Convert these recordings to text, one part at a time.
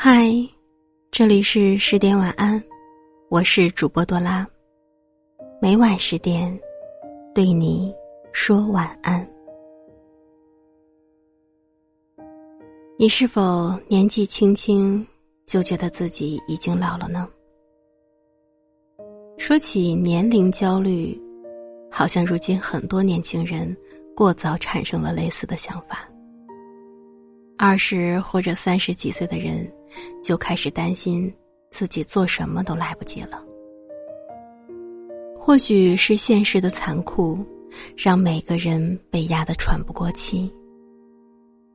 嗨，这里是十点晚安，我是主播多拉。每晚十点，对你说晚安。你是否年纪轻轻就觉得自己已经老了呢？说起年龄焦虑，好像如今很多年轻人过早产生了类似的想法。二十或者三十几岁的人。就开始担心自己做什么都来不及了。或许是现实的残酷，让每个人被压得喘不过气；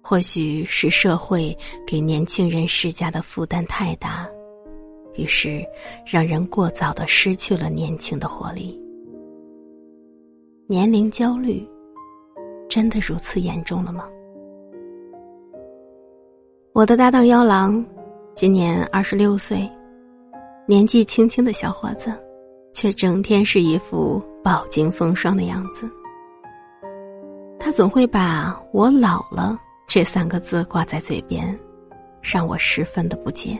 或许是社会给年轻人施加的负担太大，于是让人过早的失去了年轻的活力。年龄焦虑，真的如此严重了吗？我的搭档妖狼。今年二十六岁，年纪轻轻的小伙子，却整天是一副饱经风霜的样子。他总会把我老了这三个字挂在嘴边，让我十分的不解。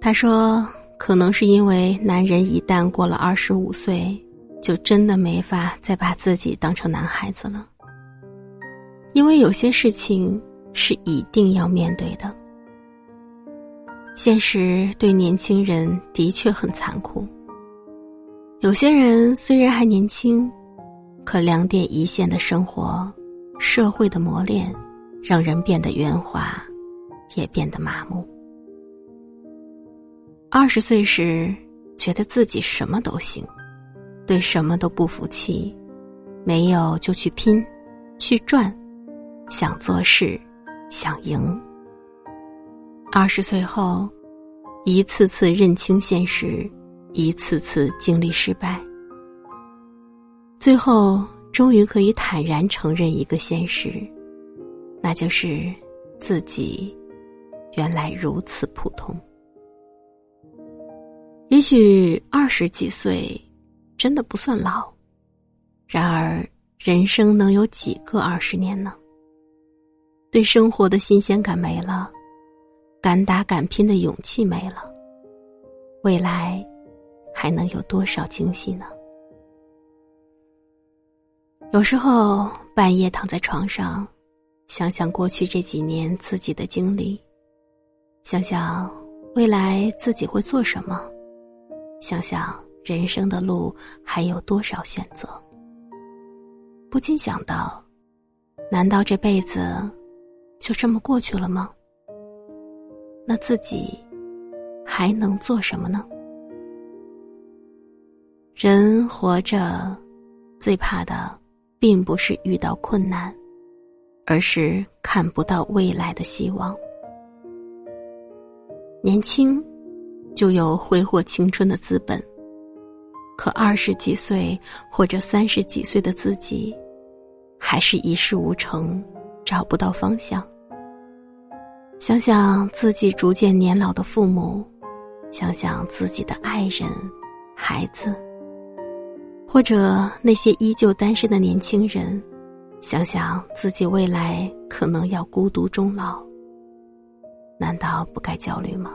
他说：“可能是因为男人一旦过了二十五岁，就真的没法再把自己当成男孩子了，因为有些事情是一定要面对的。”现实对年轻人的确很残酷。有些人虽然还年轻，可两点一线的生活、社会的磨练，让人变得圆滑，也变得麻木。二十岁时，觉得自己什么都行，对什么都不服气，没有就去拼，去赚，想做事，想赢。二十岁后，一次次认清现实，一次次经历失败，最后终于可以坦然承认一个现实，那就是自己原来如此普通。也许二十几岁真的不算老，然而人生能有几个二十年呢？对生活的新鲜感没了。敢打敢拼的勇气没了，未来还能有多少惊喜呢？有时候半夜躺在床上，想想过去这几年自己的经历，想想未来自己会做什么，想想人生的路还有多少选择，不禁想到：难道这辈子就这么过去了吗？那自己还能做什么呢？人活着最怕的，并不是遇到困难，而是看不到未来的希望。年轻就有挥霍青春的资本，可二十几岁或者三十几岁的自己，还是一事无成，找不到方向。想想自己逐渐年老的父母，想想自己的爱人、孩子，或者那些依旧单身的年轻人，想想自己未来可能要孤独终老，难道不该焦虑吗？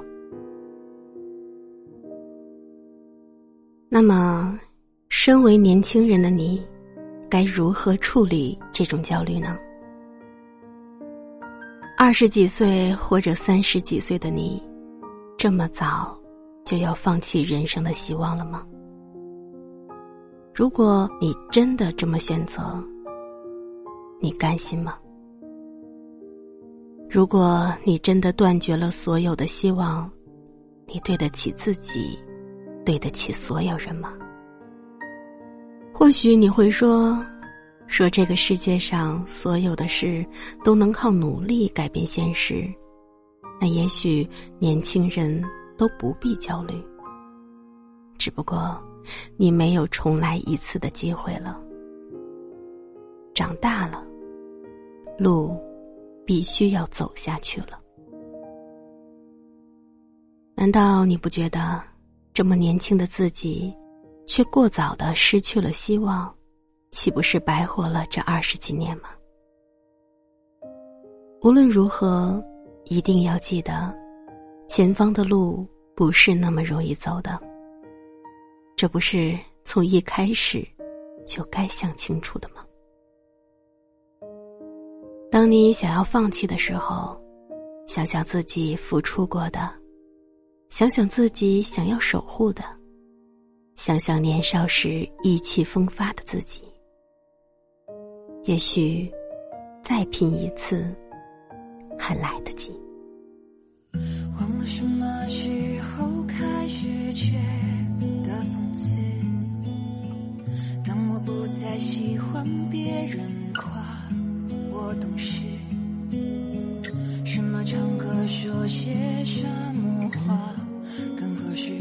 那么，身为年轻人的你，该如何处理这种焦虑呢？二十几岁或者三十几岁的你，这么早就要放弃人生的希望了吗？如果你真的这么选择，你甘心吗？如果你真的断绝了所有的希望，你对得起自己，对得起所有人吗？或许你会说。说这个世界上所有的事都能靠努力改变现实，那也许年轻人都不必焦虑。只不过，你没有重来一次的机会了。长大了，路必须要走下去了。难道你不觉得，这么年轻的自己，却过早的失去了希望？岂不是白活了这二十几年吗？无论如何，一定要记得，前方的路不是那么容易走的。这不是从一开始就该想清楚的吗？当你想要放弃的时候，想想自己付出过的，想想自己想要守护的，想想年少时意气风发的自己，也许再拼一次。还来得及。忘了什么时候开始觉得讽刺？当我不再喜欢别人夸我懂事，什么场合说些什么话更合适？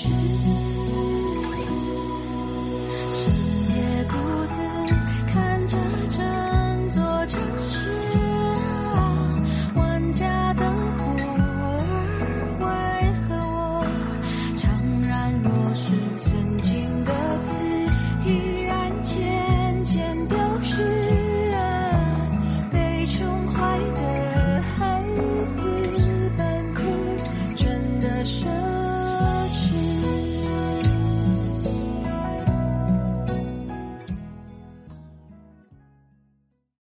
去。